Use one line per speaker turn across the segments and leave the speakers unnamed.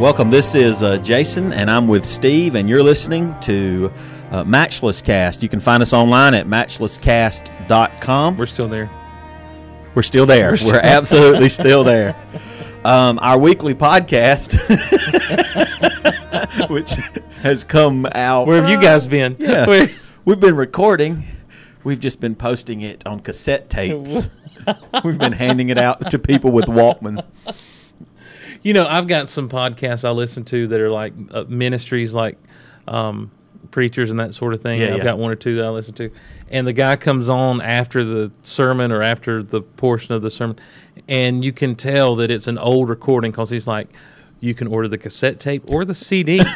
Welcome. This is uh, Jason, and I'm with Steve, and you're listening to uh, Matchless Cast. You can find us online at matchlesscast.com.
We're still there.
We're still there. We're, absolutely still there. Um, our weekly podcast, which has come out.
Where have you guys been?
Yeah. We've been recording. We've just been posting it on cassette tapes. We've been handing it out to people with Walkman.
You know, I've got some podcasts I listen to that are like uh, ministries, like um, preachers and that sort of thing.
Yeah,
I've
yeah.
got one or two that I listen to, and the guy comes on after the sermon or after the portion of the sermon, and you can tell that it's an old recording because he's like, you can order the cassette tape or the CD.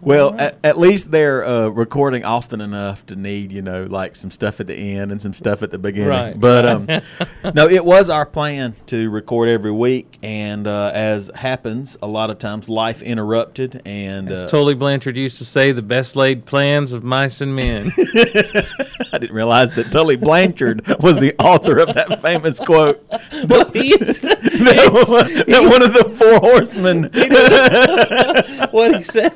Well, at, at least they're uh, recording often enough to need, you know, like some stuff at the end and some stuff at the beginning.
Right.
But um, no, it was our plan to record every week, and uh, as happens, a lot of times life interrupted, and
As
uh,
Tully Blanchard used to say, the best laid plans of mice and men.
I didn't realize that Tully Blanchard was the author of that famous quote.
Well, he used to-
that, one, that one of the four horsemen.
what he said.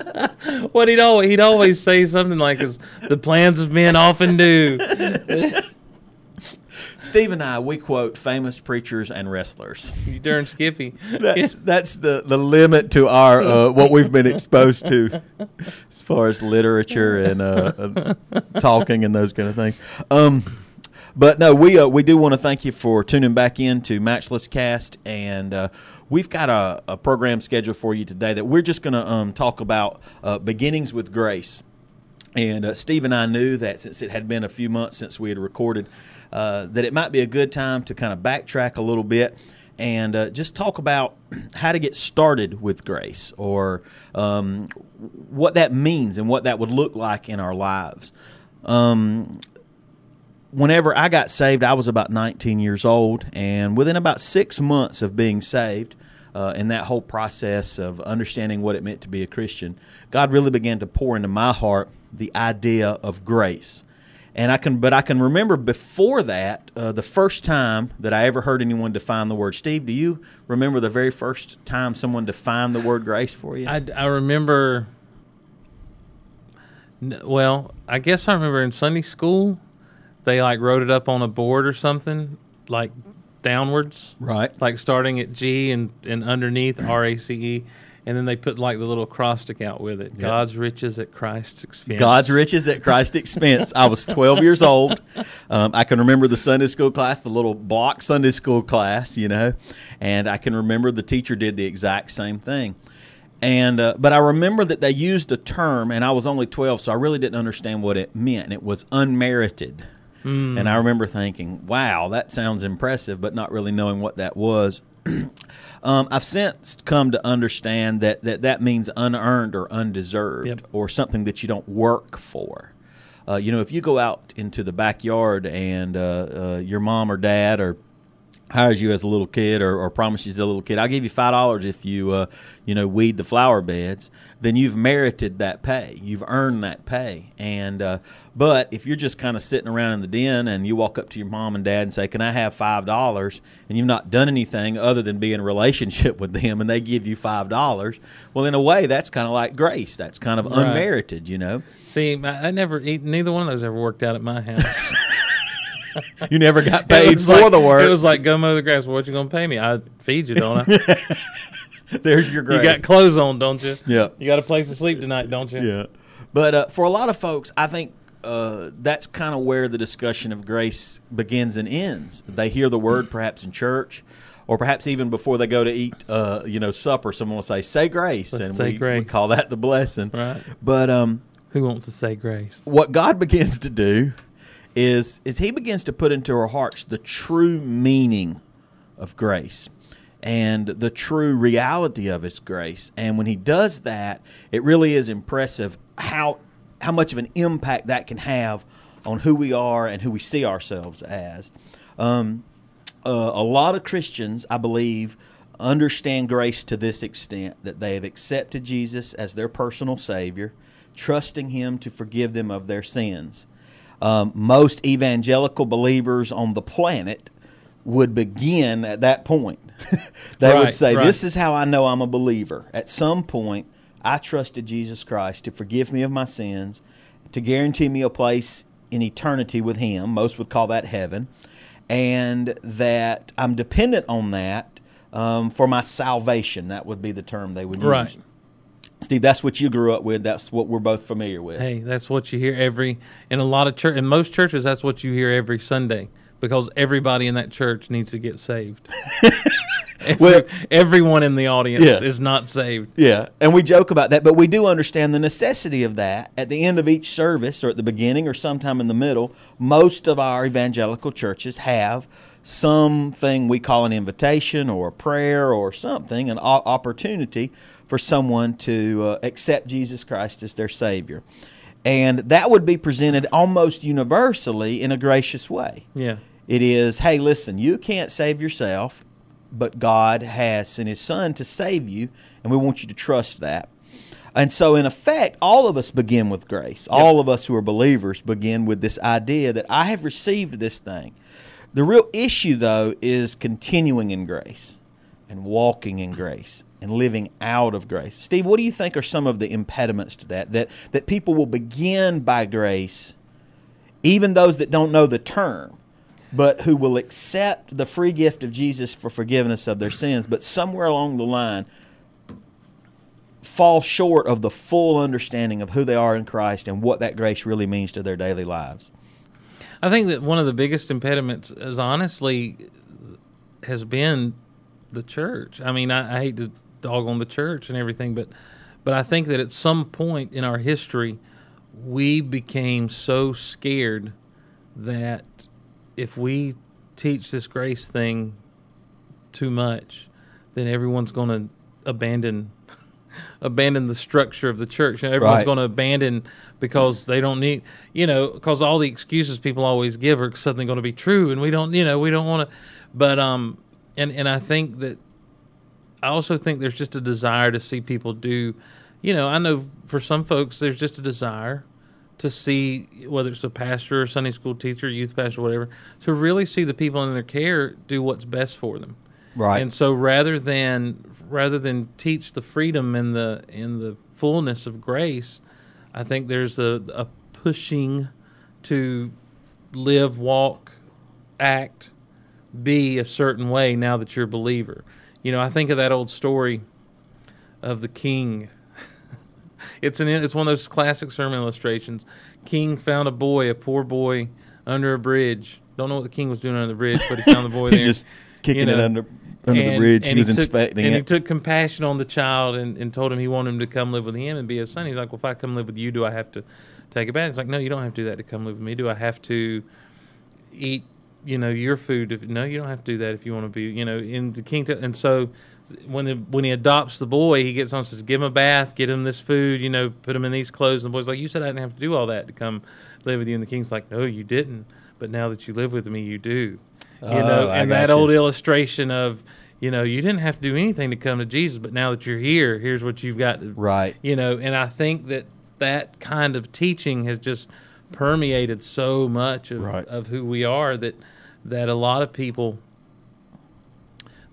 what he'd always he'd always say something like, "Is the plans of men often do."
Steve and I, we quote famous preachers and wrestlers.
You darn Skippy.
That's that's the, the limit to our uh, what we've been exposed to as far as literature and uh, uh, talking and those kind of things. Um, but no, we uh, we do want to thank you for tuning back in to Matchless Cast, and uh, we've got a, a program scheduled for you today that we're just going to um, talk about uh, beginnings with grace. And uh, Steve and I knew that since it had been a few months since we had recorded, uh, that it might be a good time to kind of backtrack a little bit and uh, just talk about how to get started with grace or um, what that means and what that would look like in our lives. Um, whenever I got saved, I was about 19 years old, and within about six months of being saved, uh, in that whole process of understanding what it meant to be a Christian, God really began to pour into my heart the idea of grace. And I can, but I can remember before that, uh, the first time that I ever heard anyone define the word. Steve, do you remember the very first time someone defined the word grace for you?
I, I remember. Well, I guess I remember in Sunday school, they like wrote it up on a board or something, like downwards,
right.
like starting at G and and underneath R A C E, and then they put like the little acrostic out with it: God's riches at Christ's expense.
God's riches at Christ's expense. I was 12 years old. Um, I can remember the Sunday school class, the little block Sunday school class, you know, and I can remember the teacher did the exact same thing. And uh, but I remember that they used a term, and I was only 12, so I really didn't understand what it meant, and it was unmerited. And I remember thinking, "Wow, that sounds impressive," but not really knowing what that was. Um, I've since come to understand that, that that means unearned or undeserved
Yep.
or something that you don't work for. Uh, you know, if you go out into the backyard and uh, uh, your mom or dad or hires you as a little kid or, or promises you as a little kid, I'll give you five dollars if you uh, you know weed the flower beds. Then you've merited that pay. You've earned that pay. And uh, but if you're just kind of sitting around in the den and you walk up to your mom and dad and say, "Can I have five dollars?" and you've not done anything other than be in a relationship with them, and they give you five dollars, well, in a way, that's kind of like grace. That's kind of
Right.
unmerited, you know.
See, I never, neither one of those ever worked out at my house.
You never got paid for
like-
the work.
It was like go mow the grass. What you gonna pay me? I feed you, don't I?
There's your grace.
you got clothes on, don't you?
Yeah.
You got a place to sleep tonight, don't you?
Yeah. But uh, for a lot of folks, I think uh, that's kind of where the discussion of grace begins and ends. They hear the word perhaps in church, or perhaps even before they go to eat, uh, you know, supper. Someone will say, "Say grace,"
Let's
and
say
we, we call that the blessing.
Right.
But um,
Who wants to say grace?
what God begins to do is is He begins to put into our hearts the true meaning of grace and the true reality of His grace. And when He does that, it really is impressive how how much of an impact that can have on who we are and who we see ourselves as. Um, uh, a lot of Christians, I believe, understand grace to this extent that they have accepted Jesus as their personal Savior, trusting Him to forgive them of their sins. Um, most evangelical believers on the planet would begin at that point. they would say,
right.
This is how I know I'm a believer. At some point, I trusted Jesus Christ to forgive me of my sins, to guarantee me a place in eternity with Him. Most would call that heaven. And that I'm dependent on that um, for my salvation. That would be the term they would use.
Right.
Steve, that's what you grew up with. That's what we're both familiar with.
Hey, that's what you hear every in a lot of church in most churches. That's what you hear every Sunday because everybody in that church needs to get saved. Every-
Well-
everyone in the audience
Yes.
is not saved.
Yeah, and we joke about that, but we do understand the necessity of that. At the end of each service, or at the beginning, or sometime in the middle, most of our evangelical churches have something we call an invitation or a prayer or something, an o- opportunity for someone to uh, accept Jesus Christ as their Savior. And that would be presented almost universally in a gracious way.
Yeah.
It is, hey, listen, you can't save yourself, but God has sent His Son to save you, and we want you to trust that. And so, in effect, all of us begin with grace. All of us who are believers begin with this idea that I have received this thing. The real issue, though, is continuing in grace and walking in grace and living out of grace. Steve, what do you think are some of the impediments to that? That, that people will begin by grace even those that don't know the term, but who will accept the free gift of Jesus for forgiveness of their sins, but somewhere along the line fall short of the full understanding of who they are in Christ and what that grace really means to their daily lives.
I think that one of the biggest impediments is honestly has been the church. I mean, I, I hate to dog on the church and everything, but but I think that at some point in our history, we became so scared that if we teach this grace thing too much, then everyone's going to abandon abandon the structure of the church. You know, everyone's
Right.
going to abandon because they don't need, you know, because all the excuses people always give are suddenly going to be true, and we don't, you know, we don't want to. But um, and and I think that I also think there's just a desire to see people do, you know, I know for some folks there's just a desire to see whether it's a pastor or Sunday school teacher, youth pastor, whatever, to really see the people in their care do what's best for them.
Right.
And so rather than rather than teach the freedom and the and the fullness of grace, I think there's a, a pushing to live, walk, act, be a certain way now that you're a believer. You know, I think of that old story of the king. It's an it's one of those classic sermon illustrations. King found a boy, a poor boy, under a bridge. Don't know what the king was doing under the bridge, but he found the boy
He's
there.
just kicking
you
it
know,
under under the bridge. He was
took,
inspecting
and
it.
he took compassion on the child and, and told him he wanted him to come live with him and be his son. He's like, Well, if I come live with you, do I have to take a bath? He's like, No, you don't have to do that to come live with me. Do I have to eat, you know, your food? If, no, you don't have to do that if you want to be, you know, in the kingdom. And so when the, when he adopts the boy, he gets on and says, Give him a bath, get him this food, you know, put him in these clothes. And the boy's like, You said I didn't have to do all that to come live with you. And the king's like, No, you didn't. But now that you live with me, you do. You oh, know,
Oh, I
and that
gotcha.
old illustration of, you know, you didn't have to do anything to come to Jesus, but now that you're here, here's what you've got to,
Right.
you know, and I think that that kind of teaching has just permeated so much of,
Right.
of who we are that that a lot of people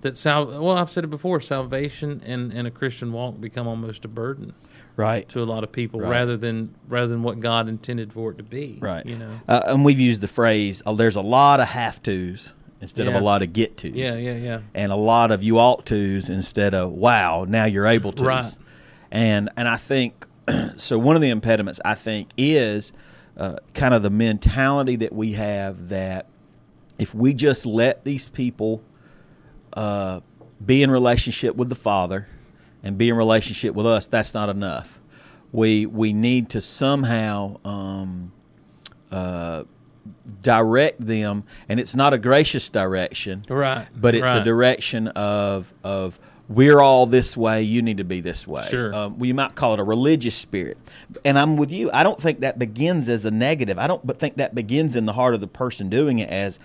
that sal well I've said it before salvation and, and a Christian walk become almost a burden
Right.
to a lot of people
Right.
rather than rather than what God intended for it to be
Right.
you know
Uh, and we've used the phrase, uh, there's a lot of have tos instead of a lot of get tos.
yeah yeah yeah
and a lot of you ought tos instead of wow now you're able to
Right.
and and i think so one of the impediments i think is uh, kind of the mentality that we have that if we just let these people uh, be in relationship with the father and be in relationship with us that's not enough we we need to somehow um, uh, direct them, and it's not a gracious direction,
Right.
but it's a direction of of we're all this way. You need to be this way.
Sure.
Um, we might call it a religious spirit, and I'm with you. I don't think that begins as a negative. I don't, but think that begins in the heart of the person doing it as.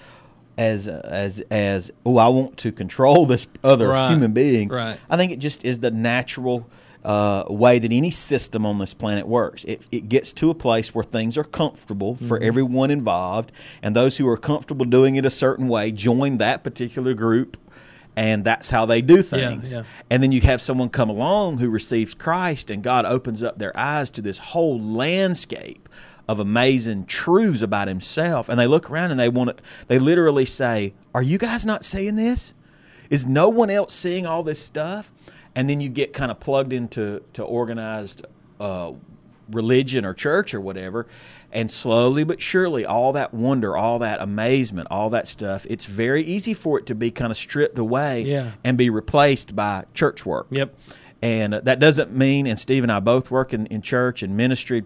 As as as oh, I want to control this other
Right.
human being.
Right.
I think it just is the natural uh, way that any system on this planet works. It, it gets to a place where things are comfortable for
Mm-hmm.
everyone involved, and those who are comfortable doing it a certain way join that particular group, and that's how they do things.
yeah.
And then you have someone come along who receives Christ, and God opens up their eyes to this whole landscape of amazing truths about Himself, and they look around and they want to. They literally say, "Are you guys not seeing this? Is no one else seeing all this stuff?" And then you get kind of plugged into to organized uh, religion or church or whatever, and slowly but surely, all that wonder, all that amazement, all that stuff, it's very easy for it to be kind of stripped away
Yeah.
and be replaced by church work.
Yep.
And that doesn't mean, and Steve and I both work in, in church and ministry,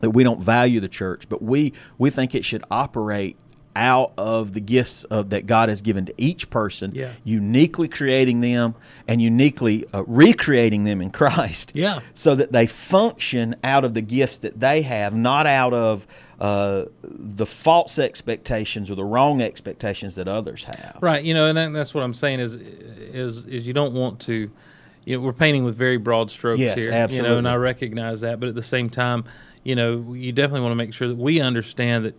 that we don't value the church, but we, we think it should operate out of the gifts of, that God has given to each person,
Yeah.
uniquely creating them and uniquely uh, recreating them in Christ.
Yeah.
So that they function out of the gifts that they have, not out of uh, the false expectations or the wrong expectations that others have.
Right. You know, and that, that's what I'm saying is is is you don't want to. You know, we're painting with very broad strokes
Yes,
here. You know,
absolutely.
and I recognize that, but at the same time, you know, you definitely want to make sure that we understand that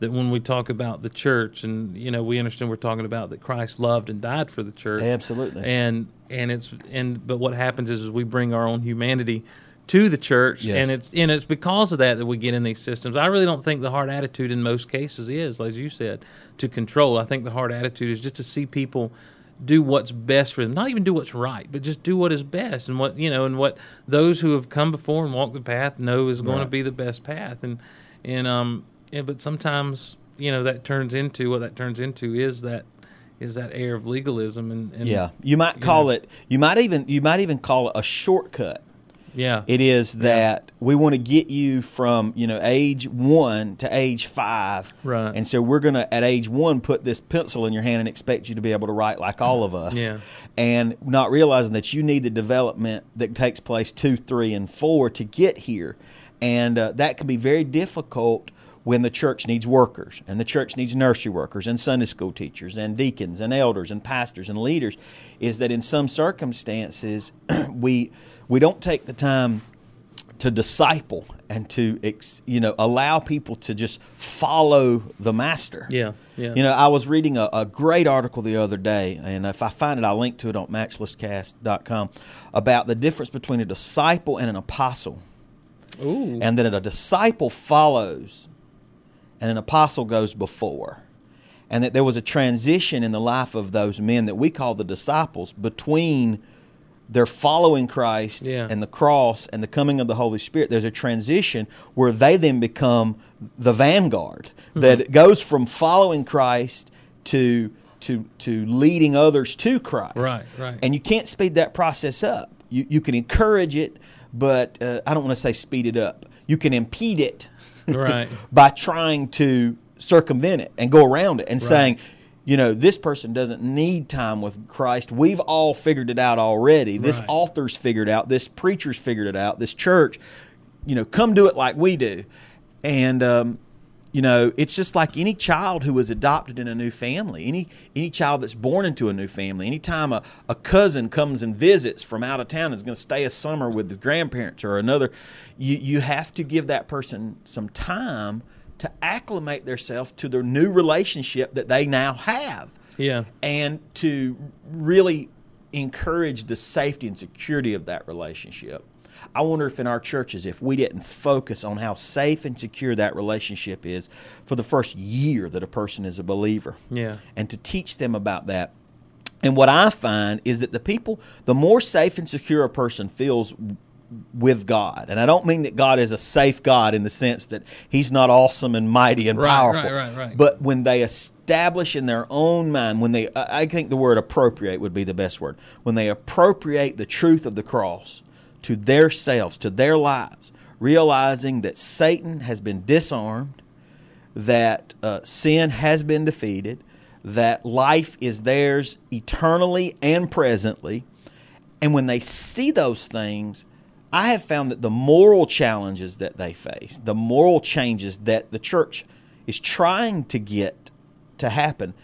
that when we talk about the church, and you know, we understand we're talking about that Christ loved and died for the church.
Absolutely.
And and it's and but what happens is, is we bring our own humanity to the church,
Yes.
and it's and it's because of that that we get in these systems. I really don't think the hard attitude in most cases is, as you said, to control. I think the hard attitude is just to see people do what's best for them. Not even do what's right, but just do what is best and what you know and what those who have come before and walked the path know is going to be the best path. And and um yeah, but sometimes you know that turns into what that turns into is that is that air of legalism and, and
Yeah, you might call it. You might even you might even call it a shortcut.
Yeah.
It is that we want to get you from you know age one to age five,
Right.
And so we're gonna at age one put this pencil in your hand and expect you to be able to write like all of us,
Yeah.
And not realizing that you need the development that takes place two, three, and four to get here, and uh, that can be very difficult when the church needs workers and the church needs nursery workers and Sunday school teachers and deacons and elders and pastors and leaders is that in some circumstances we we don't take the time to disciple and to ex, you know allow people to just follow the master
Yeah, yeah.
you know i was reading a, a great article the other day and if i find it i'll link to it on matchlesscast.com about the difference between a disciple and an apostle
Ooh.
and that a disciple follows and an apostle goes before. And that there was a transition in the life of those men that we call the disciples between their following Christ
Yeah.
and the cross and the coming of the Holy Spirit. There's a transition where they then become the vanguard
Mm-hmm.
that goes from following Christ to to to leading others to Christ.
Right, right.
And you can't speed that process up. You you can encourage it, but uh, I don't want to say speed it up. You can impede it
Right.
by trying to circumvent it and go around it and saying, you know, this person doesn't need time with Christ. We've all figured it out already. This
Right.
author's figured out. This preacher's figured it out. This church, you know, come do it like we do. And um, you know, it's just like any child who is adopted in a new family, any any child that's born into a new family. Anytime a, a cousin comes and visits from out of town and is going to stay a summer with his grandparents or another, you, you have to give that person some time to acclimate themselves to their new relationship that they now have
Yeah.
and to really encourage the safety and security of that relationship. I wonder if in our churches, if we didn't focus on how safe and secure that relationship is for the first year that a person is a believer,
Yeah.
and to teach them about that. And what I find is that the people, the more safe and secure a person feels with God, and I don't mean that God is a safe God in the sense that He's not awesome and mighty and
Right,
powerful,
right, right, right.
but when they establish in their own mind, when they, I I think the word appropriate would be the best word, when they appropriate the truth of the cross to their selves, to their lives, realizing that Satan has been disarmed, that uh, sin has been defeated, that life is theirs eternally and presently. And when they see those things, I have found that the moral challenges that they face, the moral changes that the church is trying to get to happen,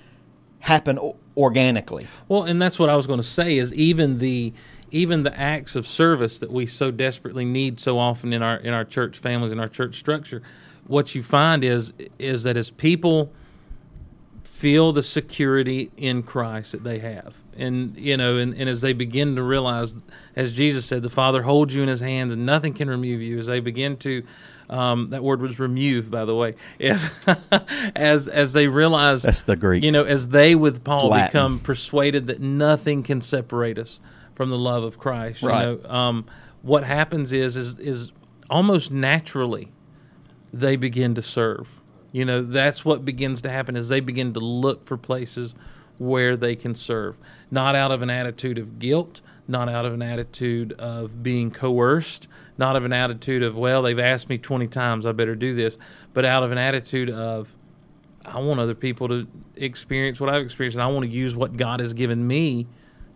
happen organically.
Well, and that's what I was going to say is even the even the acts of service that we so desperately need so often in our in our church families in our church structure, what you find is is that as people feel the security in Christ that they have. And you know, and, and as they begin to realize, as Jesus said, the Father holds you in his hands and nothing can remove you, as they begin to um, that word was remove, by the way. If, as as they realize
That's the Greek.
You know, as they with Paul become persuaded that nothing can separate us from the love of Christ.
Right.
You know, um, what happens is is is almost naturally they begin to serve. You know, that's what begins to happen is they begin to look for places where they can serve, not out of an attitude of guilt, not out of an attitude of being coerced, not of an attitude of well, they've asked me 20 times, I better do this, but out of an attitude of I want other people to experience what I've experienced, and I want to use what God has given me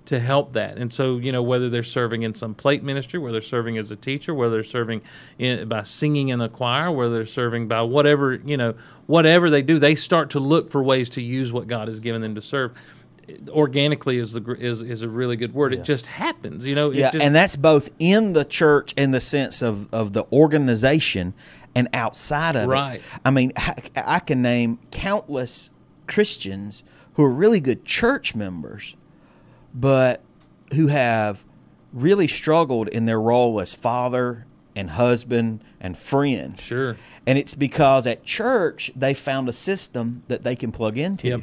to help that. And so, you know, whether they're serving in some plate ministry, whether they're serving as a teacher, whether they're serving in, by singing in a choir, whether they're serving by whatever, you know, whatever they do, they start to look for ways to use what God has given them to serve. Organically is the is is a really good word. It just happens, you know. It
Yeah,
just,
and that's both in the church in the sense of, of the organization and outside of
Right.
it. I mean, I, I can name countless Christians who are really good church members, but who have really struggled in their role as father and husband and friend.
sure.
And it's because at church they found a system that they can plug into.
Yep.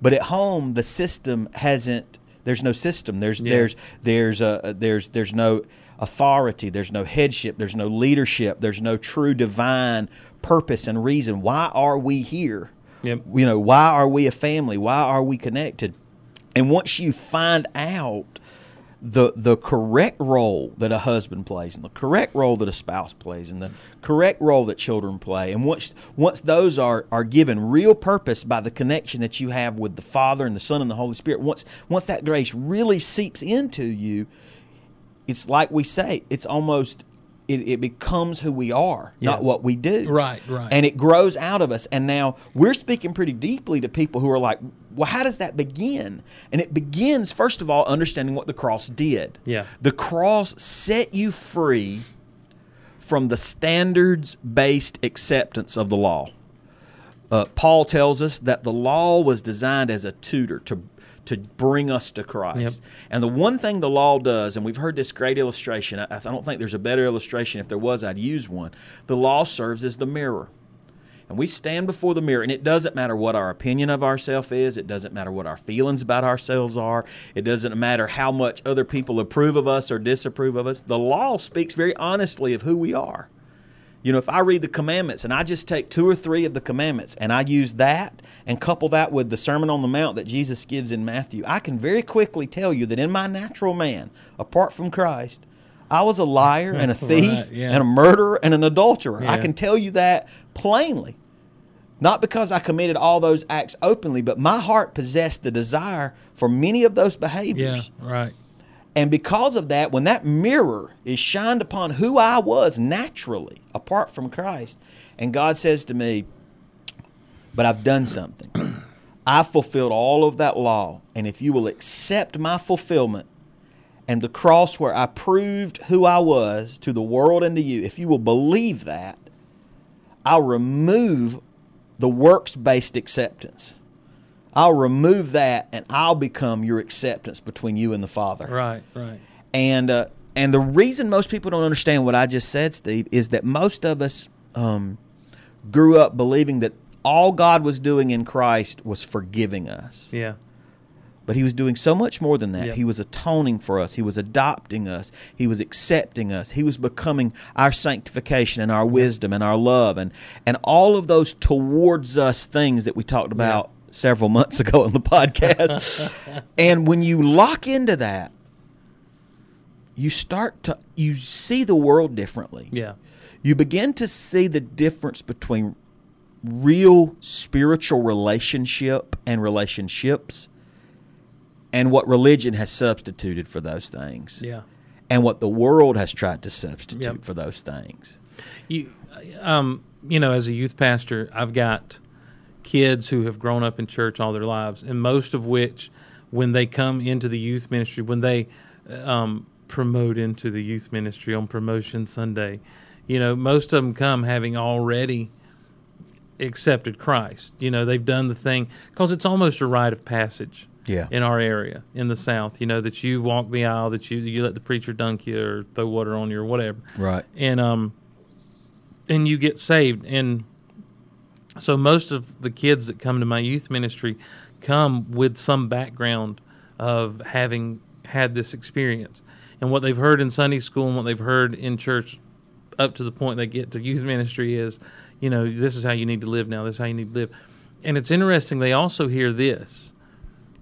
But at home the system hasn't there's no system. There's
Yeah.
there's there's a there's there's no authority, there's no headship, there's no leadership, there's no true divine purpose and reason. Why are we here?
Yep.
You know, why are we a family? Why are we connected? And once you find out the the correct role that a husband plays and the correct role that a spouse plays and the correct role that children play and once once those are are given real purpose by the connection that you have with the Father and the Son and the Holy Spirit once once that grace really seeps into you it's like we say it's almost it, it becomes who we are not what we do.
Right, right.
and it grows out of us. And now we're speaking pretty deeply to people who are like well how does that begin and it begins first of all understanding what the cross did
Yeah.
the cross set you free from the standards based acceptance of the law uh, Paul tells us that the law was designed as a tutor to to bring us to Christ.
Yep.
And the one thing the law does, and we've heard this great illustration. I, I don't think there's a better illustration. If there was, I'd use one. The law serves as the mirror. And we stand before the mirror, and it doesn't matter what our opinion of ourselves is. It doesn't matter what our feelings about ourselves are. It doesn't matter how much other people approve of us or disapprove of us. The law speaks very honestly of who we are. You know, if I read the commandments and I just take two or three of the commandments and I use that and couple that with the Sermon on the Mount that Jesus gives in Matthew, I can very quickly tell you that in my natural man, apart from Christ, I was a liar and a thief
Right, yeah.
and a murderer and an adulterer. I can tell you that plainly. Not because I committed all those acts openly, but my heart possessed the desire for many of those
Yeah,
behaviors.
right.
And because of that, when that mirror is shined upon who I was naturally, apart from Christ, and God says to me, But I've done something. I've fulfilled all of that law. And if you will accept my fulfillment and the cross where I proved who I was to the world and to you, if you will believe that, I'll remove the works based acceptance. I'll remove that and I'll become your acceptance between you and the Father.
Right, right.
And uh, and the reason most people don't understand what I just said, Steve, is that most of us um, grew up believing that all God was doing in Christ was forgiving us.
Yeah.
But he was doing so much more than that.
Yep.
He was atoning for us. He was adopting us. He was accepting us. He was becoming our sanctification and our wisdom and our love and and all of those towards us things that we talked about several months ago on the podcast. and when you lock into that, you start to you see the world differently
Yeah.
you begin to see the difference between real spiritual relationship and relationships and what religion has substituted for those things
Yeah.
and what the world has tried to substitute
Yep.
for those things.
You, um, you know, as a youth pastor, I've got kids who have grown up in church all their lives, and most of which, when they come into the youth ministry, when they um, promote into the youth ministry on Promotion Sunday, you know, most of them come having already accepted Christ. You know, they've done the thing because it's almost a rite of passage
Yeah.
in our area in the South. You know that you walk the aisle, that you you let the preacher dunk you or throw water on you or whatever
Right.
and um and you get saved and so most of the kids that come to my youth ministry come with some background of having had this experience and what they've heard in sunday school and what they've heard in church up to the point they get to youth ministry is you know this is how you need to live now this is how you need to live and it's interesting they also hear this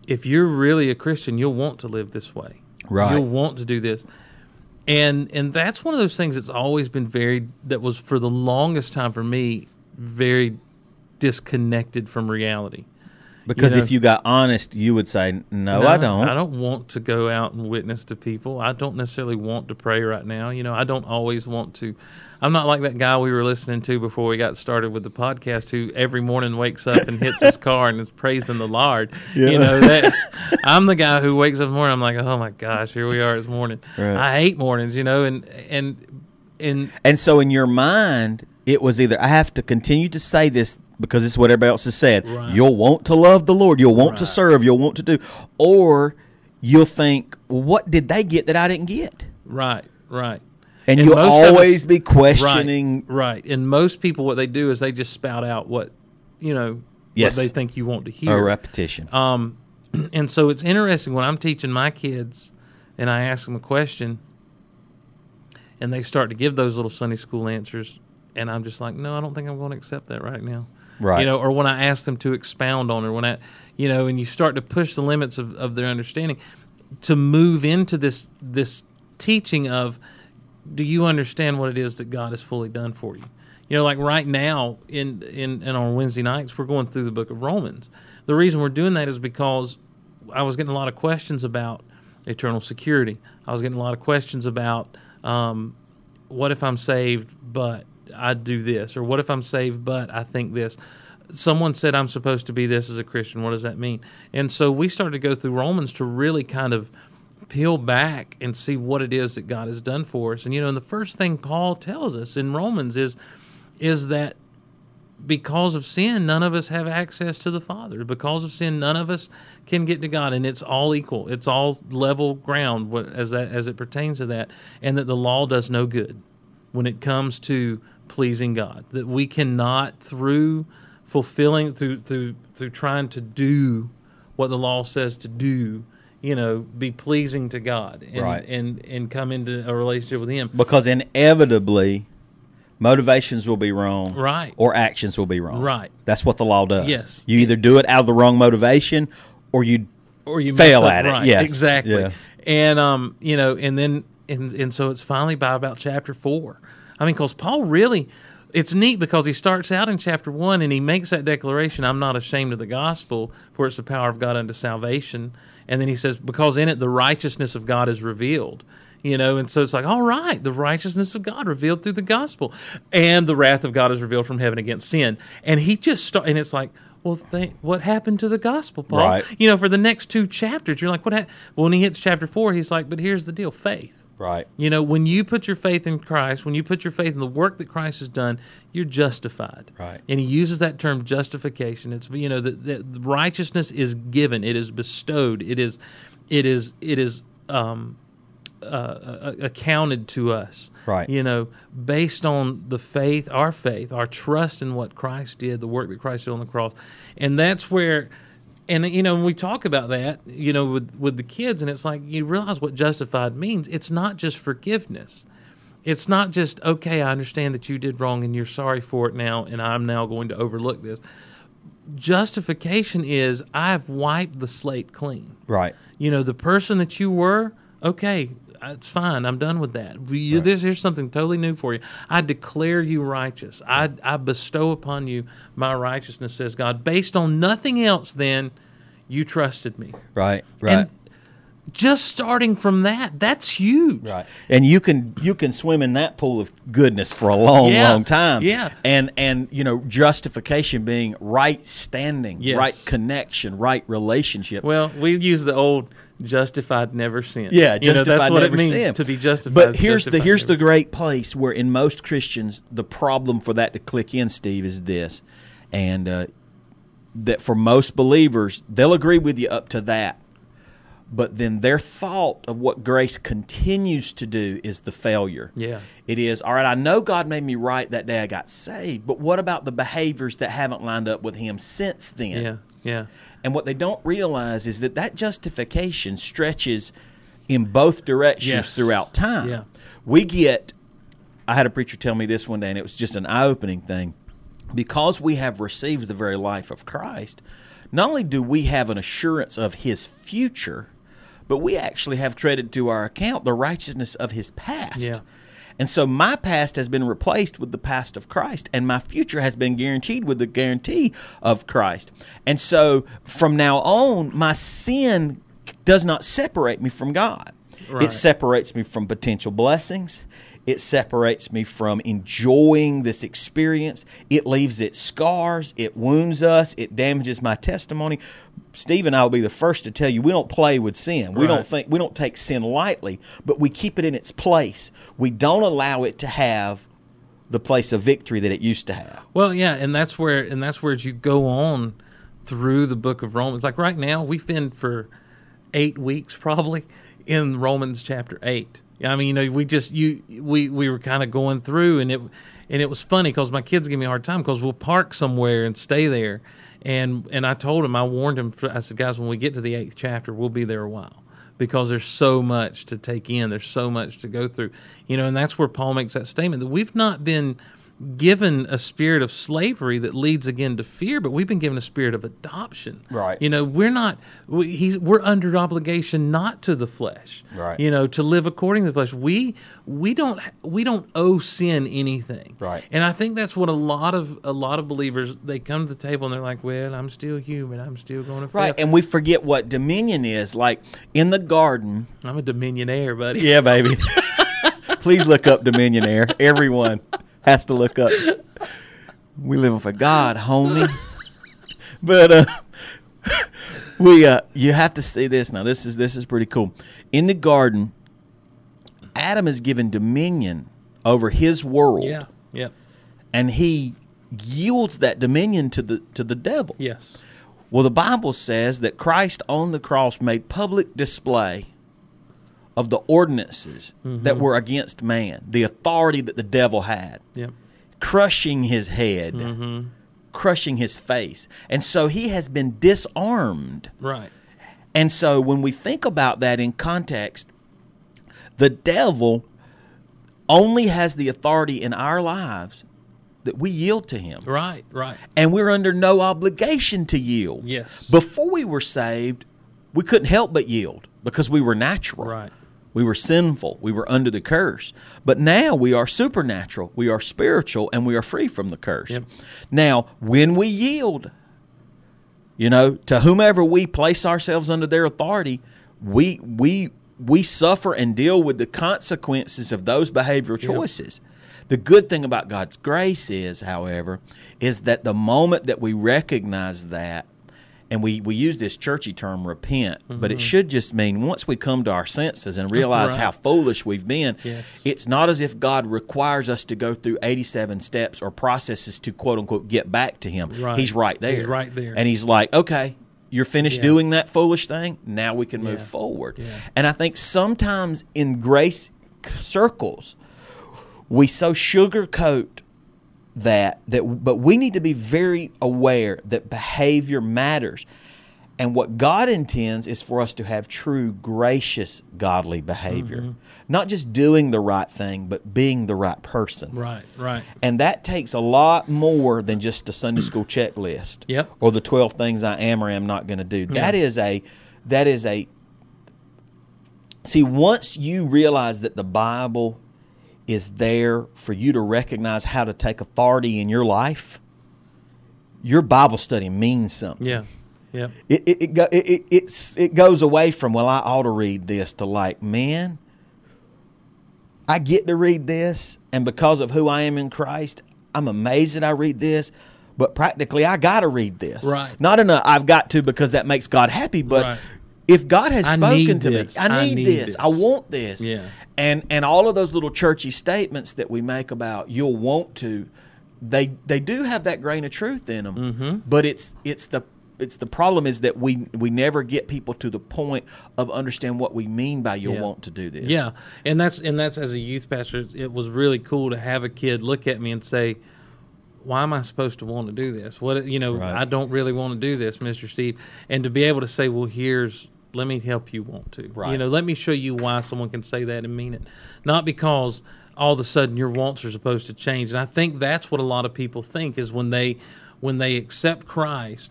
if you're really a christian you'll want to live this way.
Right.
you'll want to do this. And and that's one of those things that's always been very that was for the longest time for me very disconnected from reality
Because
You know-
if you got honest, you would say, "No, I don't."
I don't want to go out and witness to people. I don't necessarily want to pray right now. You know, I don't always want to. I'm not like that guy we were listening to before we got started with the podcast who every morning wakes up and hits his car and is praising the Lord. You know, that I'm the guy who wakes up in the morning, I'm like, oh my gosh, here we are, it's morning.
Right.
I hate mornings, you know, and, and, and
And so in your mind, it was either I have to continue to say this because it's what everybody else has said.
Right.
You'll want to love the Lord, you'll want to serve, you'll want to do, or you'll think, what did they get that I didn't get?
right, right.
And,
And
you'll always
us-
be questioning.
Right, right. And most people, what they do is they just spout out what, you know,
Yes.
what they think you want to hear.
A repetition.
Um, and so it's interesting when I'm teaching my kids and I ask them a question and they start to give those little Sunday school answers. And I'm just like, no, I don't think I'm going to accept that right now.
Right.
You know, or when I ask them to expound on it, when I, you know, and you start to push the limits of, of their understanding to move into this, this teaching of, do you understand what it is that God has fully done for you? You know, like right now in, in, in on Wednesday nights, we're going through the book of Romans. The reason we're doing that is because I was getting a lot of questions about eternal security. I was getting a lot of questions about um, what if I'm saved, but I do this, or what if I'm saved, but I think this. Someone said I'm supposed to be this as a Christian. What does that mean? And so we started to go through Romans to really kind of peel back and see what it is that God has done for us. And you know, and the first thing Paul tells us in Romans is is that because of sin, none of us have access to the Father. Because of sin, none of us can get to God, and it's all equal. It's all level ground as that as it pertains to that, and that the law does no good when it comes to pleasing God. That we cannot through fulfilling through through through trying to do what the law says to do, you know, be pleasing to God and
Right.
and and come into a relationship with Him.
because inevitably, motivations will be wrong.
Right.
Or actions will be wrong.
Right.
That's what the law does.
Yes.
You either do it out of the wrong motivation or you
or you
fail
up
at it,
Right.
yes.
exactly.
Yeah.
And um, you know, and then and and so it's finally by about chapter four. I mean, because Paul really, it's neat because he starts out in chapter one and he makes that declaration: "I'm not ashamed of the gospel, for it's the power of God unto salvation." And then he says, "Because in it the righteousness of God is revealed." You know, and so it's like, all right, the righteousness of God revealed through the gospel, and the wrath of God is revealed from heaven against sin. And he just start, and it's like, well, what happened to the gospel, Paul?
Right.
You know, for the next two chapters, you're like, what? Ha-? Well, when he hits chapter four, he's like, but here's the deal: faith.
Right.
You know, when you put your faith in Christ, when you put your faith in the work that Christ has done, you're justified.
Right.
And he uses that term justification. It's you know that the righteousness is given, it is bestowed, it is, it is, it is um, uh, uh, accounted to us.
Right.
You know, based on the faith, our faith, our trust in what Christ did, the work that Christ did on the cross, and that's where. And you know, when we talk about that, you know, with with the kids, and it's like you realize what justified means. It's not just forgiveness. It's not just okay. I understand that you did wrong, and you're sorry for it now, and I'm now going to overlook this. Justification is I've wiped the slate clean
Right.
you know the person that you were okay It's fine. I'm done with that. We- you- this, here's something totally new for you. I declare you righteous. I, I bestow upon you my righteousness, says God. Based on nothing else, then you trusted me.
Right, right.
And just starting from that, that's huge.
Right. And you can you can swim in that pool of goodness for a long,
Yeah.
long time.
Yeah.
And and you know, justification being right standing,
Yes.
right connection, right relationship.
Well, we use the old justified, never sin.
yeah,
You know,
justified
that's what
never
it means
sin.
to be justified.
But here's the here's the great place where in most Christians the problem for that to click in, Steve, is this, and uh, that for most believers they'll agree with you up to that, but then their thought of what grace continues to do is the failure.
Yeah.
It is, all right, I know God made me right that day I got saved, but what about the behaviors that haven't lined up with Him since then?
Yeah, yeah.
And what they don't realize is that that justification stretches in both directions
Yes.
throughout time.
Yeah.
We get, I had a preacher tell me this one day, and it was just an eye opening thing. Because we have received the very life of Christ, not only do we have an assurance of his future, but we actually have credited to our account the righteousness of his past.
Yeah.
And so my past has been replaced with the past of Christ, and my future has been guaranteed with the guarantee of Christ. And so from now on, my sin does not separate me from God.
Right.
It separates me from potential blessings. It separates me from enjoying this experience. It leaves its scars. It wounds us. It damages my testimony. Steve and I will be the first to tell you we don't play with sin. We don't think we don't take sin lightly, but we keep it in its place. We don't allow it to have the place of victory that it used to have.
Well, yeah, and that's where and that's where as you go on through the book of Romans. Like right now, we've been for eight weeks probably in Romans chapter eight. I mean, you know, we just you we we were kind of going through, and it and it was funny because my kids give me a hard time because we'll park somewhere and stay there, and and I told him I warned him. I said, guys, when we get to the eighth chapter, we'll be there a while because there's so much to take in. There's so much to go through, you know, and that's where Paul makes that statement that we've not been given a spirit of slavery that leads again to fear, but we've been given a spirit of adoption.
Right.
You know, we're not. We, he's we're under obligation not to the flesh.
Right.
You know, to live according to the flesh. We we don't we don't owe sin anything.
Right.
And I think that's what a lot of a lot of believers they come to the table and they're like, well, I'm still human. I'm still going to fail.
Right. And we forget what dominion is. Like in the garden,
I'm a dominionaire, buddy.
Yeah, baby. Please look up Dominionaire. Everyone has to look up. We living for God, homie. But uh, we uh, you have to see this now. This is this is pretty cool. In the garden, Adam is given dominion over his world,
Yeah. Yep.
and he yields that dominion to the to the devil.
Yes.
Well, the Bible says that Christ on the cross made public display of the ordinances that mm-hmm. were against man, the authority that the devil had,
Yep.
crushing his head, mm-hmm. crushing his face. And so he has been disarmed.
Right.
And so when we think about that in context, the devil only has the authority in our lives that we yield to him.
Right. Right.
And we're under no obligation to yield.
Yes.
Before we were saved, we couldn't help but yield because we were natural.
Right.
We were sinful. We were under the curse. But now we are supernatural. We are spiritual and we are free from the curse.
Yep.
Now, when we yield, you know, to whomever we place ourselves under their authority, we we we suffer and deal with the consequences of those behavioral choices. The good thing about God's grace is, however, is that the moment that we recognize that, and we, we use this churchy term repent, but it mm-hmm. should just mean once we come to our senses and realize
Right.
how foolish we've been,
Yes.
it's not as if God requires us to go through 87 steps or processes to quote unquote get back to Him.
Right.
He's right there.
He's right there.
And He's like, okay, you're finished
Yeah.
doing that foolish thing. Now we can move
Yeah.
forward.
Yeah.
And I think sometimes in grace circles, we so sugarcoat that that but we need to be very aware that behavior matters. And what God intends is for us to have true, gracious, godly behavior.
Mm-hmm.
Not just doing the right thing, but being the right person.
Right. Right.
And that takes a lot more than just a Sunday school checklist.
Yep.
Or the 12 things I am or am not going to do. That is a that is a See, once you realize that the Bible is there for you to recognize how to take authority in your life, your Bible study means something.
Yeah. Yeah.
It it it, go, it, it it's it goes away from well, I ought to read this to like, man, I get to read this, and because of who I am in Christ, I'm amazed that I read this. But practically, I got to read this.
Right.
Not in a I've got to because that makes God happy, but
Right.
If God has
I
spoken to
this.
me, I
I
need,
need
this.
this.
I want this.
Yeah.
And and all of those little churchy statements that we make about you'll want to, they they do have that grain of truth in them. Mm-hmm. But it's it's the it's the problem is that we we never get people to the point of understand what we mean by you'll
Yeah.
want to do this.
Yeah, and that's and that's as a youth pastor, it was really cool to have a kid look at me and say, "Why am I supposed to want to do this? What you know,
Right.
I don't really want to do this, Mister Steve." And to be able to say, "Well, here's let me help you want to,"
Right.
you know, let me show you why someone can say that and mean it, not because all of a sudden your wants are supposed to change. And I think that's what a lot of people think is when they when they accept Christ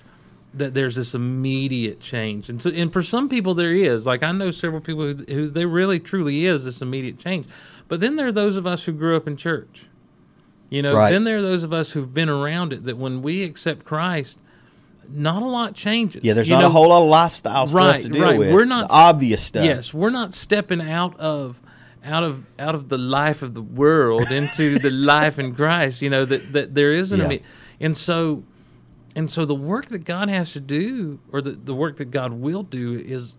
that there's this immediate change, and so and for some people there is. Like I know several people who, who there really truly is this immediate change, but then there are those of us who grew up in church. You know,
Right.
then there are those of us who've been around it that when we accept Christ, not a lot changes.
Yeah, there's
You
not
know,
a whole lot of lifestyle
right,
stuff to deal
right.
with.
We're not
obvious stuff.
Yes, we're not stepping out of out of out of the life of the world into the life in Christ. You know that that there is an
Yeah.
imme- and so and so the work that God has to do, or the the work that God will do, is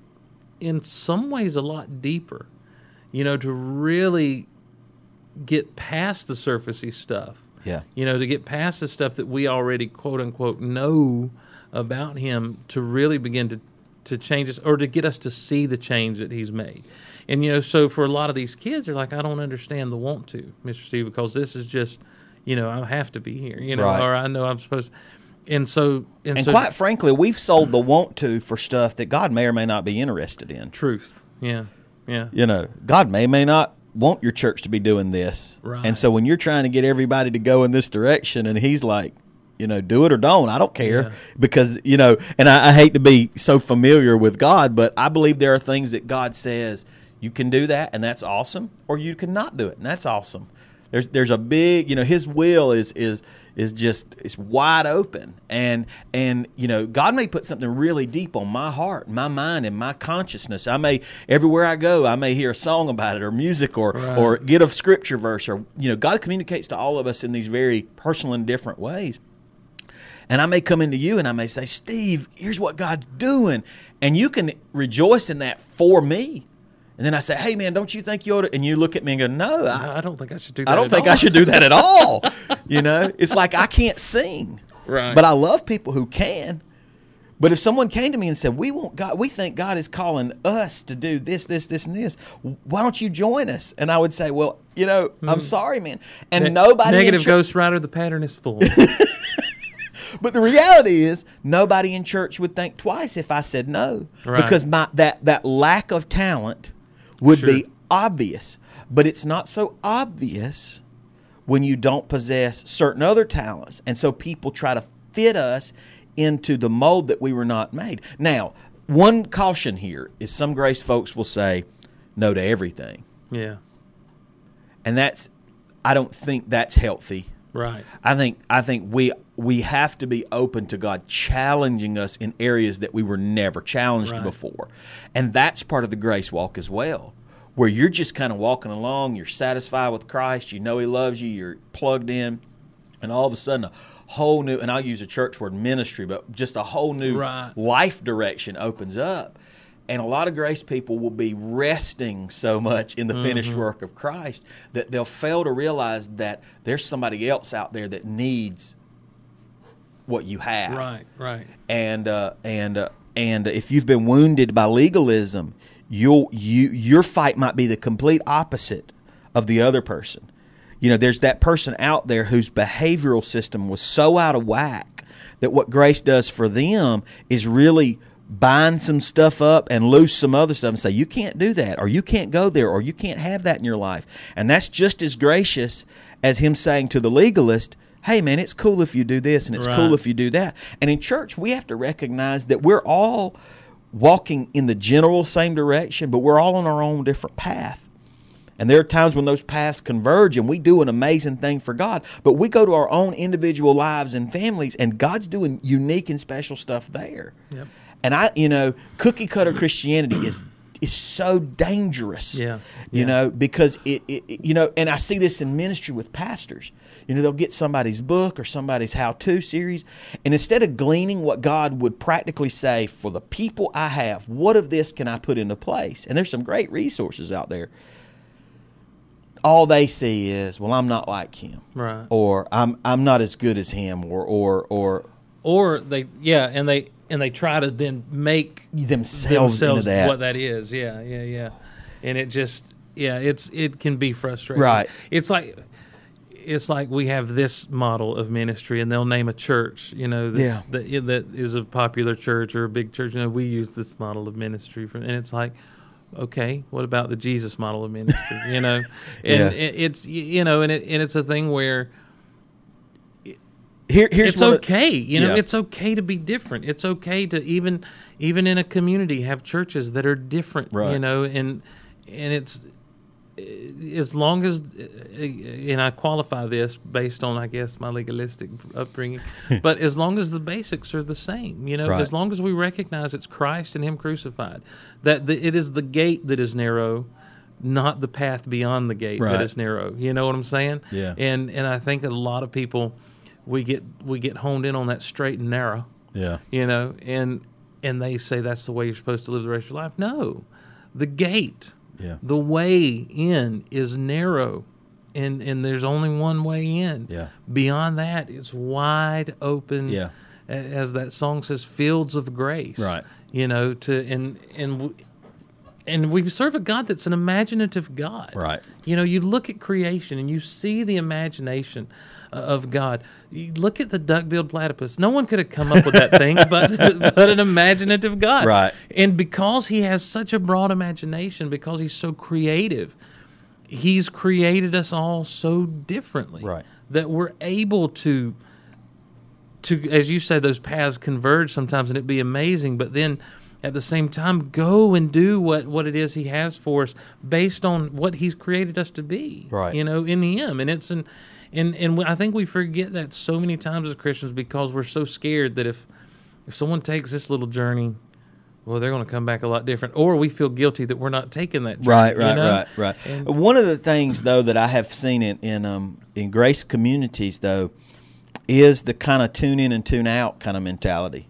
in some ways a lot deeper. You know, to really get past the surfacey stuff
Yeah.
you know, to get past the stuff that we already quote unquote know about him to really begin to to change us or to get us to see the change that he's made. And you know, so for a lot of these kids, they're like, I don't understand the want to, Mr. Steve, because this is just, you know, I have to be here, you know,
Right.
or I know I'm supposed and so and,
And
so
quite frankly, we've sold the want to for stuff that God may or may not be interested in.
truth. Yeah. Yeah.
You know, God may may not want your church to be doing this.
Right.
And so when you're trying to get everybody to go in this direction and he's like, you know, do it or don't. I don't care
Yeah.
because you know, and I, I hate to be so familiar with God, but I believe there are things that God says you can do that, and that's awesome, or you cannot do it, and that's awesome. There's there's a big, you know, His will is is is just it's wide open, and and you know, God may put something really deep on my heart, my mind, and my consciousness. I may everywhere I go, I may hear a song about it, or music, or
Right.
or get a scripture verse, or you know, God communicates to all of us in these very personal and different ways. And I may come into you and I may say, Steve, here's what God's doing. And you can rejoice in that for me. And then I say, hey, man, don't you think you ought to? And you look at me and go, no, I,
I don't think I should do that.
I don't think
all.
I should do that at all. you know, it's like I can't sing.
Right.
But I love people who can. But if someone came to me and said, "We want God, we think God is calling us to do this, this, this, and this. Why don't you join us?" And I would say, "Well, you know, I'm hmm. sorry, man." And
Ne-
nobody
negative
chur-
ghostwriter, the pattern is full.
But the reality is, nobody in church would think twice if I said no,
Right.
because my that that lack of talent would be obvious. But it's not so obvious when you don't possess certain other talents, and so people try to fit us into the mold that we were not made. Now, one caution here is some grace folks will say no to everything,
yeah.
and that's I don't think that's healthy.
Right.
I think I think we we have to be open to God challenging us in areas that we were never challenged
Right.
before. And that's part of the grace walk as well. Where you're just kind of walking along, you're satisfied with Christ, you know he loves you, you're plugged in, and all of a sudden a whole new and I'll use a church word ministry, but just a whole new
Right.
life direction opens up. And a lot of grace people will be resting so much in the finished
Mm-hmm.
work of Christ that they'll fail to realize that there's somebody else out there that needs what you have.
Right. Right.
And uh, and uh, and if you've been wounded by legalism, you'll you your fight might be the complete opposite of the other person. You know, there's that person out there whose behavioral system was so out of whack that what grace does for them is really bind some stuff up and loose some other stuff and say you can't do that or you can't go there or you can't have that in your life and that's just as gracious as him saying to the legalist hey man it's cool if you do this and it's cool if you do that and in church we have to recognize that we're all walking in the general same direction, but we're all on our own different path. And there are times when those paths converge and we do an amazing thing for God, but we go to our own individual lives and families, and God's doing unique and special stuff there.
Yep.
And I, you know, cookie cutter Christianity is is so dangerous.
Yeah,
You
yeah.
know, because it, it- you know, and I see this in ministry with pastors. You know, they'll get somebody's book or somebody's how-to series, and instead of gleaning what God would practically say for the people I have, what of this can I put into place? And there's some great resources out there. All they see is, well, I'm not like him,
Right.
or I'm I'm not as good as him, or or or
Or they, yeah, and they and they try to then make
themselves, into
themselves
that.
what that is. Yeah, yeah, yeah. And it just, yeah, it's it can be frustrating.
Right.
It's like it's like we have this model of ministry, and they'll name a church, you know, that,
Yeah.
that, that is a popular church or a big church. You know, we use this model of ministry, for, and it's like, okay, what about the Jesus model of ministry? You know, and
Yeah.
it, it's you know, and it and it's a thing where
Here, here's
it's okay you know
Yeah.
it's okay to be different it's okay to even even in a community have churches that are different you know and and it's as long as uh, and I qualify this based on I guess my legalistic upbringing but as long as the basics are the same you know
Right.
as long as we recognize it's Christ and him crucified that the, it is the gate that is narrow not the path beyond the gate
Right.
that is narrow you know what I'm saying
Yeah.
and and I think a lot of people we get we get honed in on that straight and narrow,
yeah,
you know, and and they say that's the way you're supposed to live the rest of your life. No, the gate,
yeah,
the way in is narrow, and and there's only one way in.
Yeah.
Beyond that, it's wide open.
Yeah.
As that song says, fields of grace.
Right.
You know, to and and. And we serve a God that's an imaginative God.
Right.
You know, you look at creation and you see the imagination uh, of God. You look at the duck-billed platypus. No one could have come up with that thing, but but an imaginative God.
Right.
And because He has such a broad imagination, because He's so creative, He's created us all so differently.
Right.
That we're able to to as you say those paths converge sometimes and it'd be amazing but then at the same time go and do what what it is he has for us based on what he's created us to be
Right.
you know in the him and it's an and and I think we forget that so many times as Christians because we're so scared that if if someone takes this little journey well they're going to come back a lot different or we feel guilty that we're not taking that journey,
right,
you
right,
know?
right, right.
And-
One of the things though that I have seen in in um in grace communities though is the kind of tune in and tune out kind of mentality.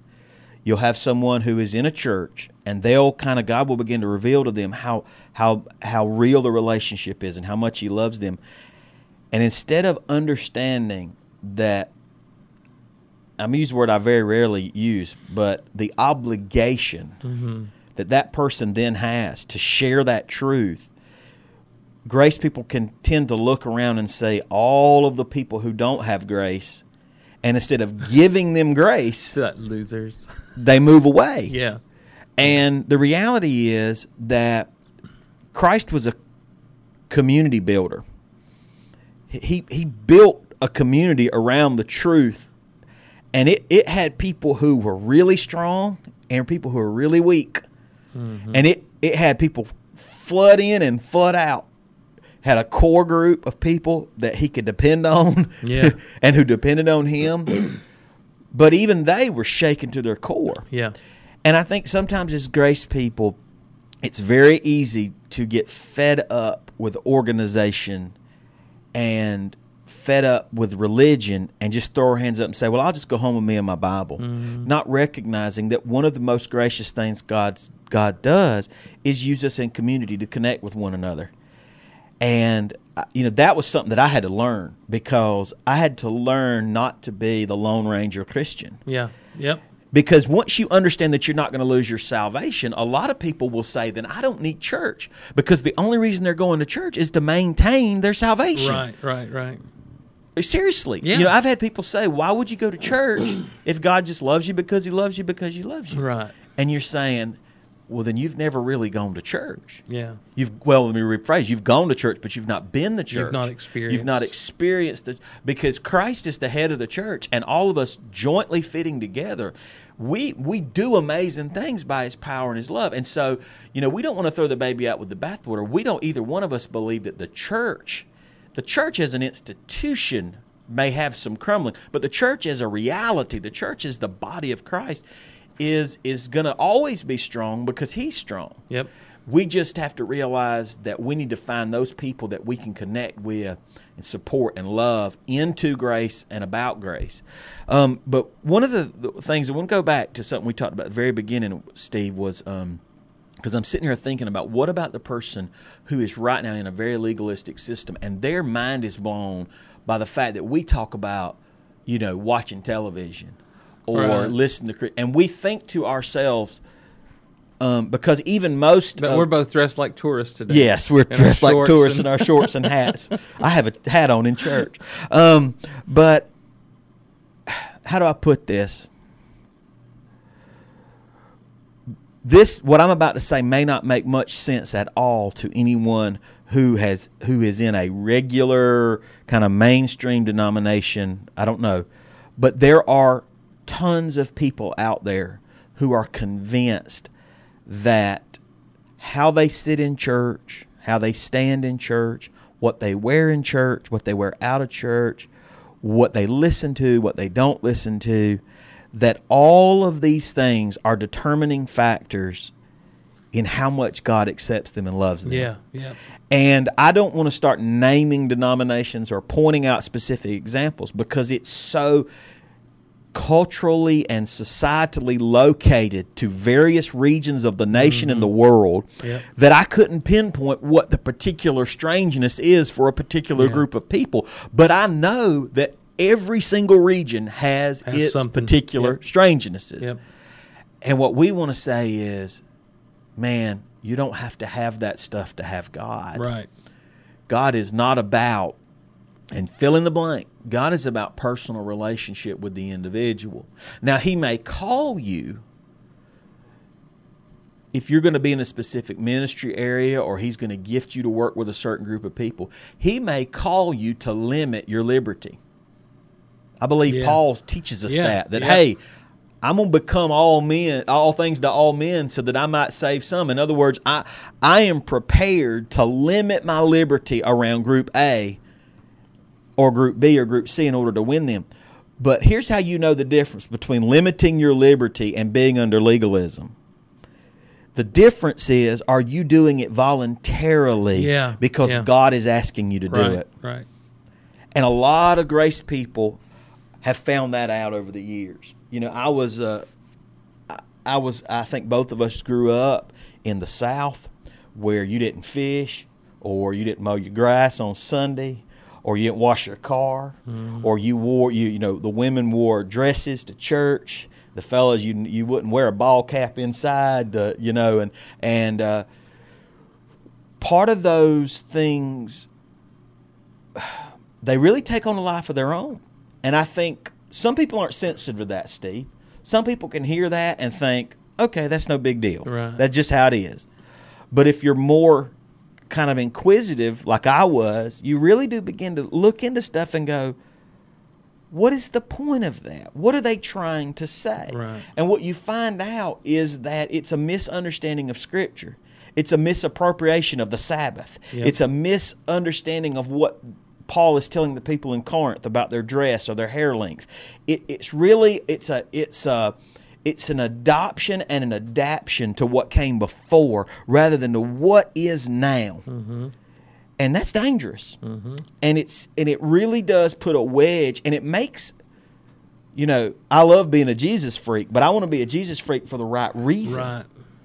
You'll have someone who is in a church and they'll kind of God will begin to reveal to them how how how real the relationship is and how much he loves them. And instead of understanding that I'm use a word I very rarely use, but the obligation mm-hmm. that that person then has to share that truth, grace people can tend to look around and say all of the people who don't have grace, and instead of giving them grace,
losers
they move away.
yeah
And the reality is that Christ was a community builder. He he built a community around the truth. And it, it had people who were really strong and people who were really weak. Mm-hmm. And it, it had people flood in and flood out. Had a core group of people that he could depend on
Yeah.
and who depended on him. But even they were shaken to their core.
yeah
And I think sometimes as grace people, it's very easy to get fed up with organization and fed up with religion and just throw our hands up and say, Well, I'll just go home with me and my Bible. Mm-hmm. Not recognizing that one of the most gracious things God's God does is use us in community to connect with one another. And uh, you know that was something that I had to learn because I had to learn not to be the Lone Ranger Christian
yeah yep
because once you understand that you're not going to lose your salvation, a lot of people will say, then I don't need church because the only reason they're going to church is to maintain their salvation.
right right right
Seriously.
Yeah.
You know, I've had people say, why would you go to church if God just loves you because he loves you because he loves you?
right
And you're saying, well, then you've never really gone to church.
yeah
You've well, let me rephrase. You've gone to church, but you've not been the church.
not experienced.
You've not experienced it because Christ is the head of the church, and all of us jointly fitting together, we we do amazing things by his power and his love. And so, you know, we don't want to throw the baby out with the bathwater. We don't either one of us believe that the church, the church as an institution may have some crumbling, but the church as a reality, the church as the body of Christ is is going to always be strong because he's strong.
Yep.
We just have to realize that we need to find those people that we can connect with and support and love into grace and about grace. Um, but one of the, things I want to go back to something we talked about at the very beginning, Steve, was because I'm sitting here thinking about what about the person who is right now in a very legalistic system and their mind is blown by the fact that we talk about, you know, watching television or
Right.
listening to, and we think to ourselves, um, because even most, of-
we're both dressed like tourists today.
Yes, we're
In
dressed like tourists in our shorts and hats. I have a hat on in church. Um, but how do I put this? This what I'm about to say may not make much sense at all to anyone who has who is in a regular kind of mainstream denomination. I don't know. But there are tons of people out there who are convinced that how they sit in church, how they stand in church, what they wear in church, what they wear out of church, what they listen to, what they don't listen to, that all of these things are determining factors in how much God accepts them and loves them.
Yeah. Yeah.
And I don't want to start naming denominations or pointing out specific examples because it's so culturally and societally located to various regions of the nation and the mm-hmm. world
Yep.
that I couldn't pinpoint what the particular strangeness is for a particular
Yeah.
group of people. But I know that every single region has,
Has
its
something.
particular
Yep.
strangenesses.
Yep.
And what we want to say is, man, you don't have to have that stuff to have God.
Right.
God is not about, and fill in the blank, God is about personal relationship with the individual. Now, He may call you if you're going to be in a specific ministry area or He's going to gift you to work with a certain group of people. He may call you to limit your liberty. I believe
Yeah.
Paul teaches us
Yeah,
that, that,
yeah.
hey, I'm gonna become all men, all things to all men, so that I might save some. In other words, I I am prepared to limit my liberty around Group A or Group B or Group C in order to win them. But here's how you know the difference between limiting your liberty and being under legalism. The difference is, are you doing it voluntarily
Yeah,
because
yeah.
God is asking you to do it?
Right.
And a lot of grace people have found that out over the years. You know, I was, uh, I was, I think both of us grew up in the South where you didn't fish, or you didn't mow your grass on Sunday, or you didn't wash your car, or you wore, you, you know, the women wore dresses to church. The fellas, you you wouldn't wear a ball cap inside, uh, you know, and and uh, part of those things they really take on a life of their own. And I think some people aren't sensitive to that, Steve. Some people can hear that and think, okay, that's no big deal.
Right.
That's just how it is. But if you're more kind of inquisitive, like I was, you really do begin to look into stuff and go, what is the point of that? What are they trying to say?
Right.
And what you find out is that it's a misunderstanding of Scripture. It's a misappropriation of the Sabbath.
Yep.
It's a misunderstanding of what Paul is telling the people in Corinth about their dress or their hair length. It, it's really it's a it's a it's an adoption and an adaptation to what came before rather than to what is now. Mm-hmm. And that's dangerous. Mm-hmm. And it's and it really does put a wedge and it makes you know, I love being a Jesus freak, but I want to be a Jesus freak for the right reason.
Right.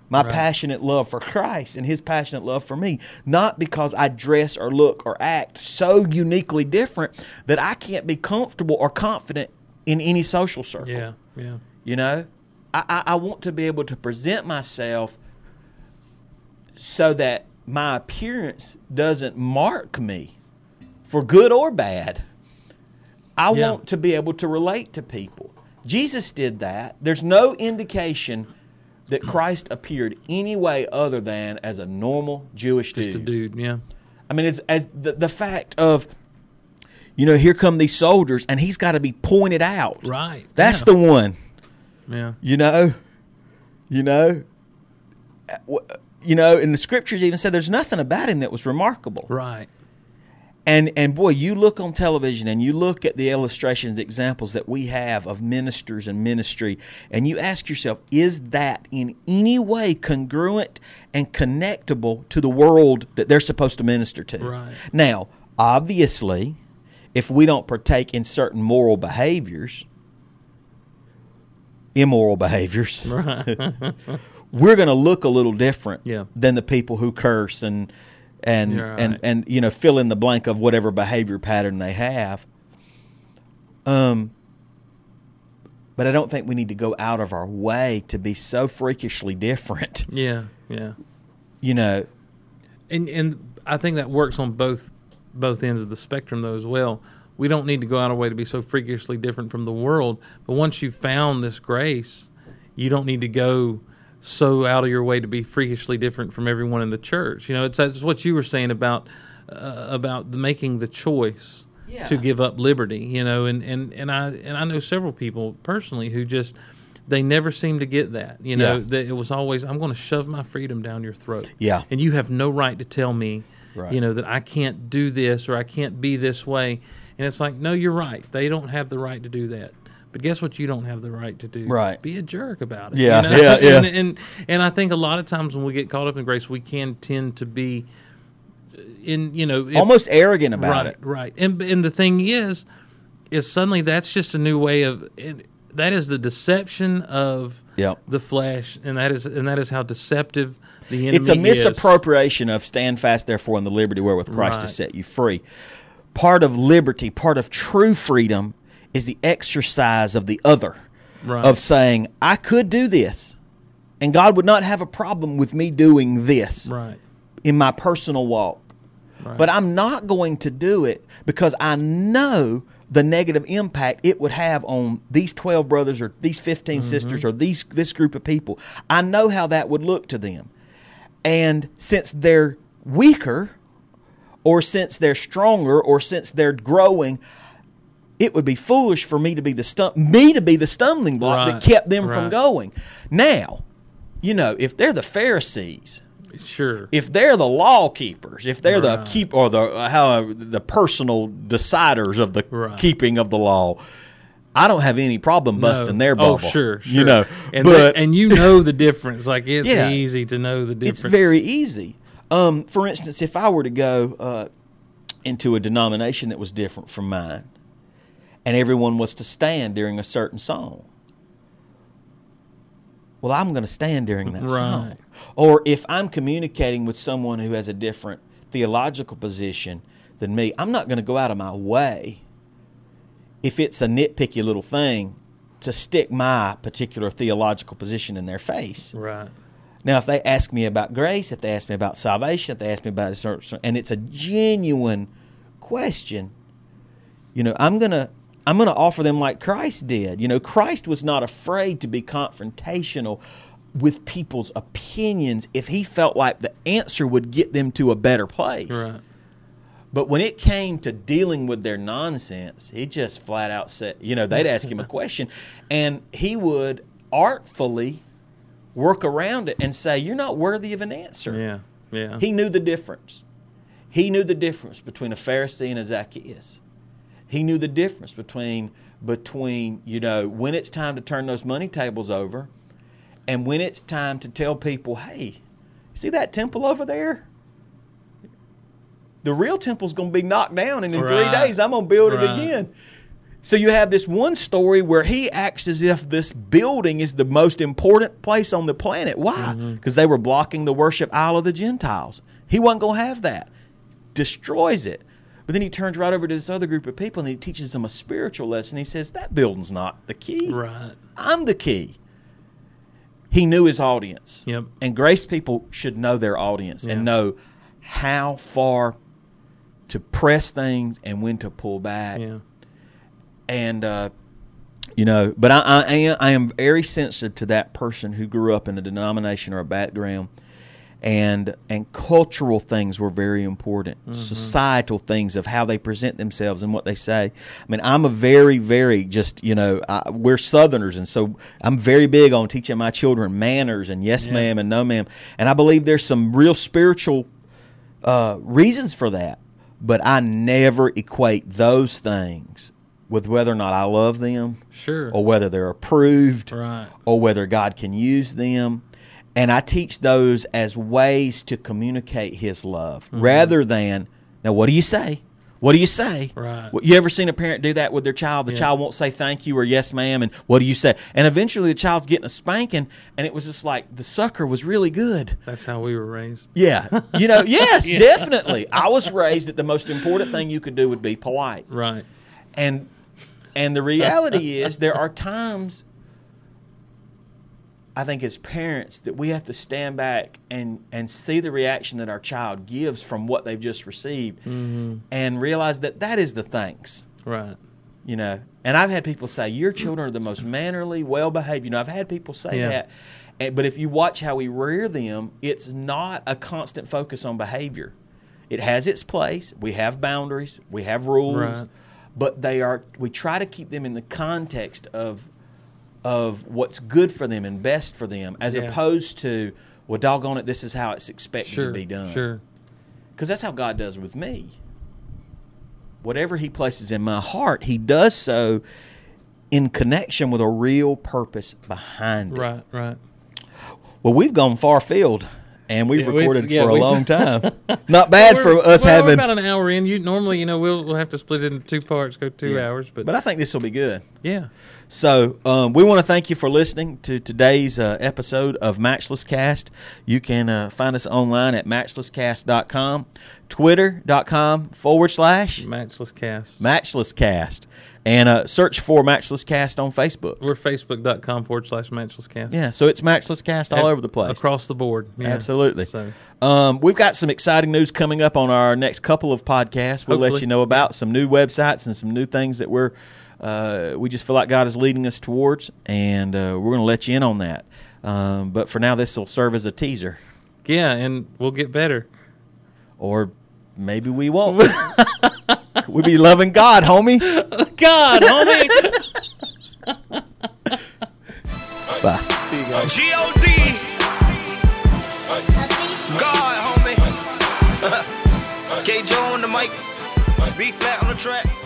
My
Right.
passionate love for Christ and his passionate love for me, not because I dress or look or act so uniquely different that I can't be comfortable or confident in any social circle.
Yeah. Yeah.
You know, I, I, I want to be able to present myself so that my appearance doesn't mark me for good or bad. I
Yeah.
want to be able to relate to people. Jesus did that. There's no indication that Christ appeared any way other than as a normal Jewish
Just a dude. Yeah.
I mean, it's as the, the fact of, you know, here come these soldiers, and he's got to be pointed out.
Right.
That's
Yeah.
the one.
Yeah.
You know, you know, Uh, you know, and the scriptures even said there's nothing about him that was remarkable.
Right.
And and boy, you look on television and you look at the illustrations, the examples that we have of ministers and ministry, and you ask yourself, is that in any way congruent and connectable to the world that they're supposed to minister to?
Right.
Now, obviously, if we don't partake in certain moral behaviors, immoral behaviors, we're going to look a little different
Yeah.
than the people who curse and and
You're
and and you know fill in the blank of whatever behavior pattern they have. Um, but I don't think we need to go out of our way to be so freakishly different.
Yeah. Yeah.
You know,
And and I think that works on both both ends of the spectrum though as well. We don't need to go out of our way to be so freakishly different from the world, but once you've found this grace, you don't need to go so out of your way to be freakishly different from everyone in the church. You know, it's that's what you were saying about uh, about the making the choice
Yeah.
to give up liberty. You know, and and and I and I know several people personally who just they never seem to get that. You know,
Yeah.
that it was always I'm going to shove my freedom down your throat
yeah,
and you have no right to tell me
Right.
you know that i can't do this or i can't be this way and it's like no you're right they don't have the right to do that but guess what you don't have the right to do
Right.
be a jerk about it
Yeah,
you know?
yeah, yeah.
and, and and i think a lot of times when we get caught up in grace we can tend to be uh, in you know if-
almost arrogant about
right
it.
right and and the thing is is suddenly that's just a new way of it, that is the deception of
Yep.
the flesh and that is and that is how deceptive the enemy
It's a
is.
misappropriation of stand fast, therefore, in the liberty wherewith Christ has set you free. Part of liberty, part of true freedom, is the exercise of the other,
Right.
of saying, I could do this, and God would not have a problem with me doing this
Right.
in my personal walk.
Right.
But I'm not going to do it because I know the negative impact it would have on these 12 brothers or these 15 mm-hmm. sisters or these this group of people. I know how that would look to them. And since they're weaker or since they're stronger or since they're growing, it would be foolish for me to be the stum- me to be the stumbling block that kept them from going. Now, you know, if they're the Pharisees,
Sure.
if they're the law keepers, if they're the keep or the how the personal deciders of the
Right.
keeping of the law, I don't have any problem busting
No.
their oh, bubble.
Oh, sure, sure.
You know,
and
but
that- and you know the difference. Like it's
Yeah.
easy to know the difference.
it's very easy. Um, for instance, if I were to go uh, into a denomination that was different from mine, and everyone was to stand during a certain song, well, I'm going to stand during that
Right.
song. Or if I'm communicating with someone who has a different theological position than me, I'm not going to go out of my way if it's a nitpicky little thing to stick my particular theological position in their face.
right.
Now, if they ask me about grace, if they ask me about salvation, if they ask me about a certain, and it's a genuine question, you know, I'm gonna I'm gonna offer them like Christ did. You know, Christ was not afraid to be confrontational with people's opinions if he felt like the answer would get them to a better place.
Right.
But when it came to dealing with their nonsense, he just flat out said, you know, they'd ask him a question and he would artfully work around it and say, You're not worthy of an answer.
Yeah. Yeah.
He knew the difference. He knew the difference between a Pharisee and a Zacchaeus. He knew the difference between between, you know, when it's time to turn those money tables over and when it's time to tell people, hey, see that temple over there? The real temple's going to be knocked down, and in three days, I'm going to build it again. So you have this one story where he acts as if this building is the most important place on the planet. Why? Mm-hmm. Because they were blocking the worship aisle of the Gentiles. He wasn't going to have that. Destroys it. But then he turns right over to this other group of people and he teaches them a spiritual lesson. He says, That building's not the key.
right.
I'm the key. He knew his audience.
Yep.
And grace people should know their audience
Yeah.
and know how far to press things and when to pull back.
Yeah.
And, uh, you know, but I, I, am, I am very sensitive to that person who grew up in a denomination or a background and and cultural things were very important. Societal things of how they present themselves and what they say. I mean, I'm a very very just you know I, we're Southerners, and so I'm very big on teaching my children manners and yes
Yeah.
ma'am and no ma'am. And I believe there's some real spiritual uh, reasons for that, but I never equate those things with whether or not I love them
Sure.
or whether they're approved
Right.
or whether God can use them. And I teach those as ways to communicate His love
Mm-hmm.
rather than, now, what do you say? What do you say?
Right.
You ever seen a parent do that with their child? The
Yeah.
child won't say thank you or yes, ma'am, and what do you say? And eventually the child's getting a spanking, and it was just like the sucker was really good.
That's how we were raised.
Yeah. You know, yes,
Yeah.
definitely. I was raised that the most important thing you could do would be polite.
Right.
And and the reality is there are times I think as parents that we have to stand back and and see the reaction that our child gives from what they've just received
Mm-hmm.
and realize that that is the thanks
Right.
you know and i've had people say your children are the most mannerly well behaved you know i've had people say
Yeah.
that and, but if you watch how we rear them it's not a constant focus on behavior it has its place we have boundaries we have rules
Right.
But they are we try to keep them in the context of of what's good for them and best for them as
Yeah.
opposed to well doggone it this is how it's expected
Sure.
to be done
Sure.
because that's how God does with me. Whatever He places in my heart, He does so in connection with a real purpose behind it.
Right. Right.
Well, we've gone far field, and we've
Yeah,
recorded
yeah,
for a long time. Not bad for us
well,
having,
We're about an hour in. You normally, you know, we'll we'll have to split it into two parts, go two
Yeah.
hours, but,
but I think this will be good.
yeah.
So um, we want to thank you for listening to today's uh, episode of Matchless Cast. You can uh, find us online at matchlesscast.com, twitter.com forward slash
Matchless cast.
And uh, search for Matchless Cast on Facebook.
we're facebook.com forward slash matchless cast.
Yeah, so it's Matchless Cast all over the place.
Across the board. Yeah.
Absolutely.
So,
Um, we've got some exciting news coming up on our next couple of podcasts. We'll let you know about some new websites and some new things that we're uh, we just feel like God is leading us towards, and uh, we're going to let you in on that. Um, but for now, this will serve as a teaser,
yeah, and we'll get better.
or maybe we won't. we'll be loving God, homie.
God, homie.
Bye.
G-O-D. God, homie. K. Joe on the mic. B flat on the track. G.